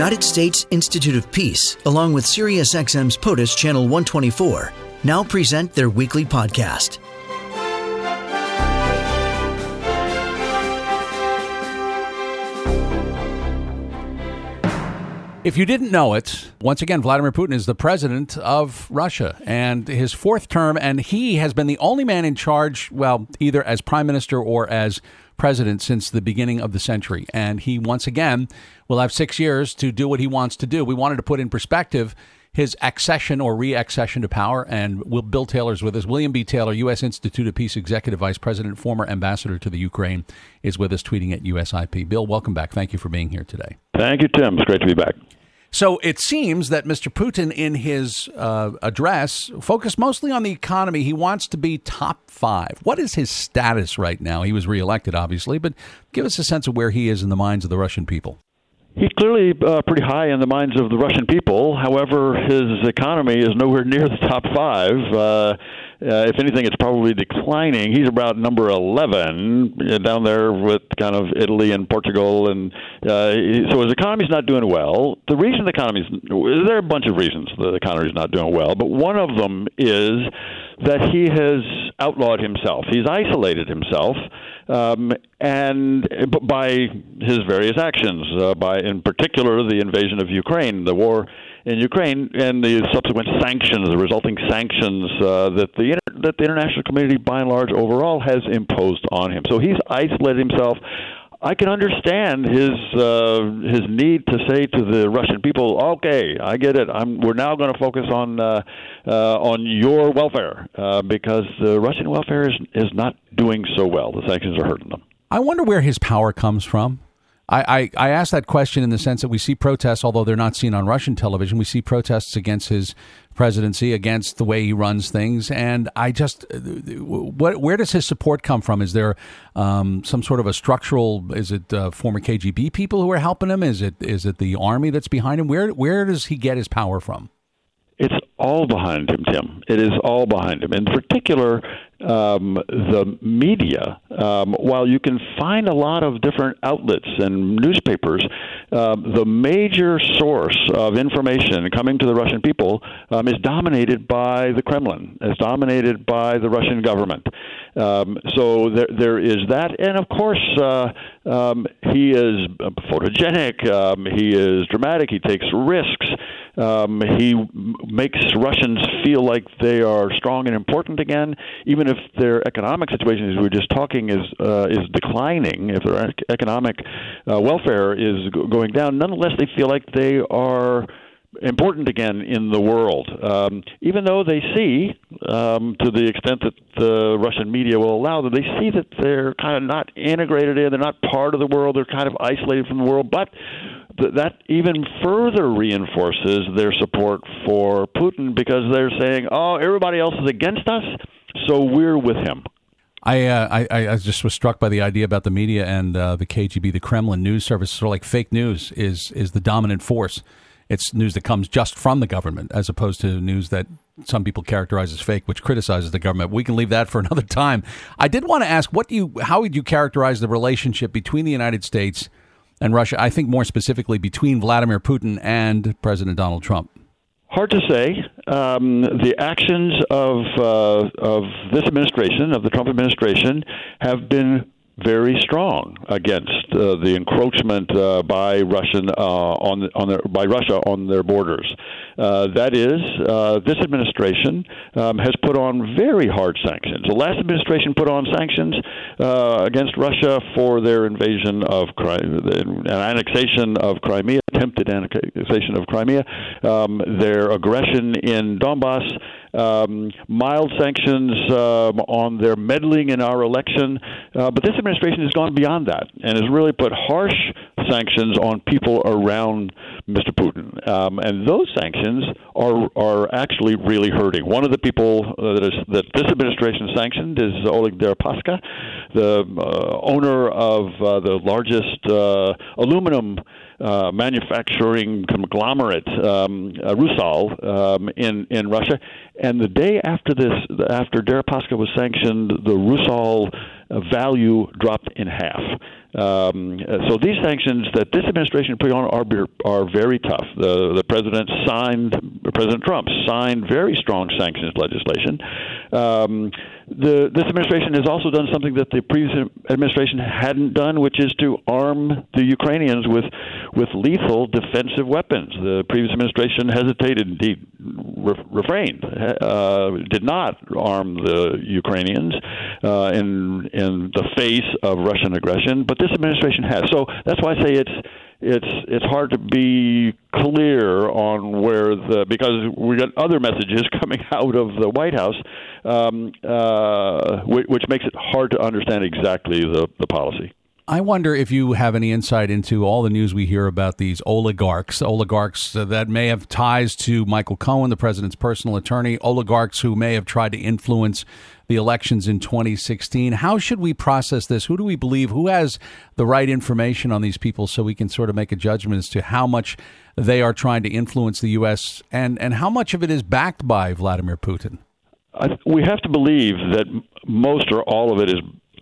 United States Institute of Peace, along with SiriusXM's POTUS Channel 124, now present their weekly podcast. If you didn't know it, once again, Vladimir Putin is the president of Russia and his fourth term, and he has been the only man in charge, well, either as prime minister or as president since the beginning of the century. And he, once again, will have six years to do what he wants to do. We wanted to put in perspective his accession or re-accession to power. And Will Bill Taylor's with us. William B. Taylor, U.S. Institute of Peace Executive Vice President, former ambassador to the Ukraine, is with us, tweeting at USIP. Bill, welcome back. Thank you for being here today. Thank you, Tim. It's great to be back. So it seems that Mr. Putin, in his uh, address, focused mostly on the economy. He wants to be top five. What is his status right now? He was reelected, obviously, but give us a sense of where he is in the minds of the Russian people. He's clearly uh, pretty high in the minds of the Russian people. However, his economy is nowhere near the top five. Uh, if anything, it's probably declining. He's about number 11 uh, down there with kind of Italy and Portugal, and uh, so his economy's not doing well. The reason the economy's there are a bunch of reasons the economy's not doing well, but one of them is that he has outlawed himself. He's isolated himself, um, and by his various actions, uh, by in particular the invasion of Ukraine, the war in Ukraine and the subsequent sanctions, the resulting sanctions uh, that the inter- that the international community, by and large, overall has imposed on him. So he's isolated himself. I can understand his uh, his need to say to the Russian people, "Okay, I get it. I'm, we're now going to focus on uh, uh, on your welfare uh, because the Russian welfare is is not doing so well. The sanctions are hurting them." I wonder where his power comes from. I, I, I ask that question in the sense that we see protests, although they're not seen on Russian television. We see protests against his presidency, against the way he runs things, and I just, what, where does his support come from? Is there um, some sort of a structural? Is it uh, former KGB people who are helping him? Is it is it the army that's behind him? Where where does he get his power from? It's all behind him, Tim. It is all behind him. In particular, um, the media, um, while you can find a lot of different outlets and newspapers, uh, the major source of information coming to the Russian people um, is dominated by the Kremlin, is dominated by the Russian government. Um, so there, there is that, and of course, uh, um, he is photogenic. Um, he is dramatic. He takes risks. Um, he makes Russians feel like they are strong and important again, even if their economic situation, as we were just talking, is uh, is declining. If their economic uh, welfare is going down, nonetheless, they feel like they are important again in the world, um, even though they see, um, to the extent that the Russian media will allow them, they see that they're kind of not integrated in, they're not part of the world, they're kind of isolated from the world. But th- that even further reinforces their support for Putin because they're saying, "Oh, everybody else is against us, so we're with him." I, uh, I I just was struck by the idea about the media and uh, the KGB, the Kremlin news service, sort of like fake news is is the dominant force it's news that comes just from the government, as opposed to news that some people characterize as fake, which criticizes the government. We can leave that for another time. I did want to ask, what you, how would you characterize the relationship between the United States and Russia? I think more specifically between Vladimir Putin and President Donald Trump. Hard to say. Um, the actions of uh, of this administration, of the Trump administration, have been very strong against uh, the encroachment uh, by Russian uh, on on their, by Russia on their borders. Uh, that is, uh, this administration um, has put on very hard sanctions. The last administration put on sanctions uh, against Russia for their invasion of Crimea, annexation of Crimea, attempted annexation of Crimea, um, their aggression in Donbass um, mild sanctions um, on their meddling in our election. Uh, but this administration has gone beyond that and has really put harsh sanctions on people around Mr. Putin. Um, and those sanctions are are actually really hurting. One of the people that is that this administration sanctioned is Oleg Deripaska, the uh, owner of uh, the largest uh, aluminum uh, manufacturing conglomerate, um, uh, Rusal, um, in in Russia. And the day after this, after Deripaska was sanctioned, the Rusal value dropped in half. Um, so these sanctions that this administration put on are are very tough. The the president signed, President Trump signed very strong sanctions legislation. Um, the, this administration has also done something that the previous administration hadn't done, which is to arm the Ukrainians with with lethal defensive weapons. The previous administration hesitated, indeed re- refrained, uh, did not arm the Ukrainians uh, in in the face of Russian aggression, but this administration has. So that's why I say it's it's it's hard to be clear on where the because we got other messages coming out of the White House, um, uh, which makes it hard to understand exactly the, the policy. I wonder if you have any insight into all the news we hear about these oligarchs, oligarchs that may have ties to Michael Cohen, the president's personal attorney, oligarchs who may have tried to influence the elections in 2016. How should we process this? Who do we believe? Who has the right information on these people so we can sort of make a judgment as to how much they are trying to influence the U.S. and, and how much of it is backed by Vladimir Putin? I, we have to believe that most or all of it is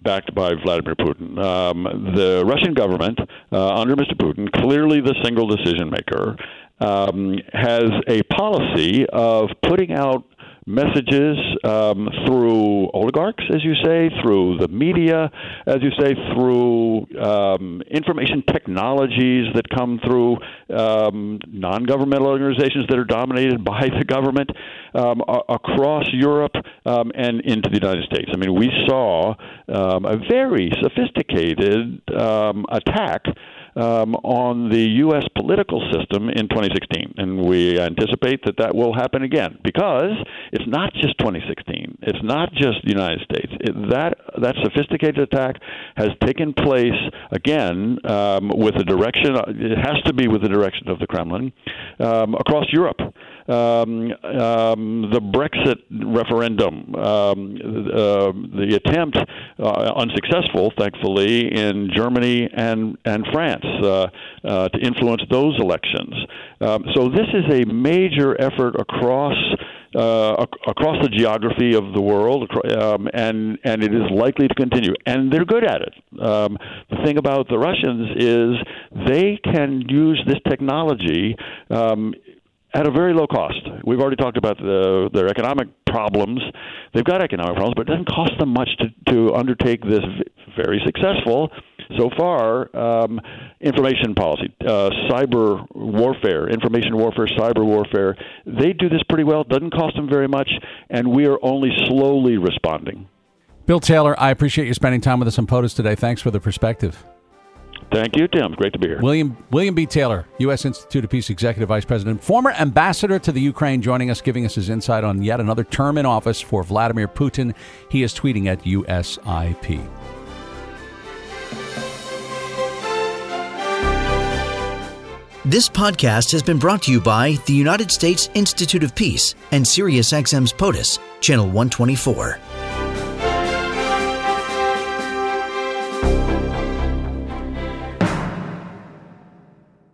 backed by Vladimir Putin. Um, the Russian government, uh, under Mr. Putin, clearly the single decision maker, um, has a policy of putting out messages um, through oligarchs, as you say, through the media, as you say, through um, information technologies that come through um, non governmental organizations that are dominated by the government um, across Europe um, and into the United States. I mean, we saw um, a very sophisticated attack um, on the U.S. political system in 2016, and we anticipate that that will happen again because it's not just 2016. It's not just the United States. It, that that sophisticated attack has taken place again um, with the direction. It has to be with the direction of the Kremlin um, across Europe um, um, the Brexit referendum, um, uh, the attempt, uh, unsuccessful, thankfully, in Germany and and France uh, uh to influence those elections. Um, so this is a major effort across. Uh, ac- across the geography of the world, um, and and it is likely to continue. And they're good at it. Um, the thing about the Russians is they can use this technology um, at a very low cost. We've already talked about the, their economic problems. They've got economic problems, but it doesn't cost them much to, to undertake this very successful, so far, um, information policy, uh, cyber warfare, information warfare, cyber warfare. They do this pretty well. It Doesn't cost them very much, and we are only slowly responding. Bill Taylor, I appreciate you spending time with us on POTUS today. Thanks for the perspective. Thank you, Tim. Great to be here. William William B. Taylor, U.S. Institute of Peace Executive Vice President, former ambassador to the Ukraine, joining us, giving us his insight on yet another term in office for Vladimir Putin. He is tweeting at USIP. This podcast has been brought to you by the United States Institute of Peace and SiriusXM's POTUS, Channel 124.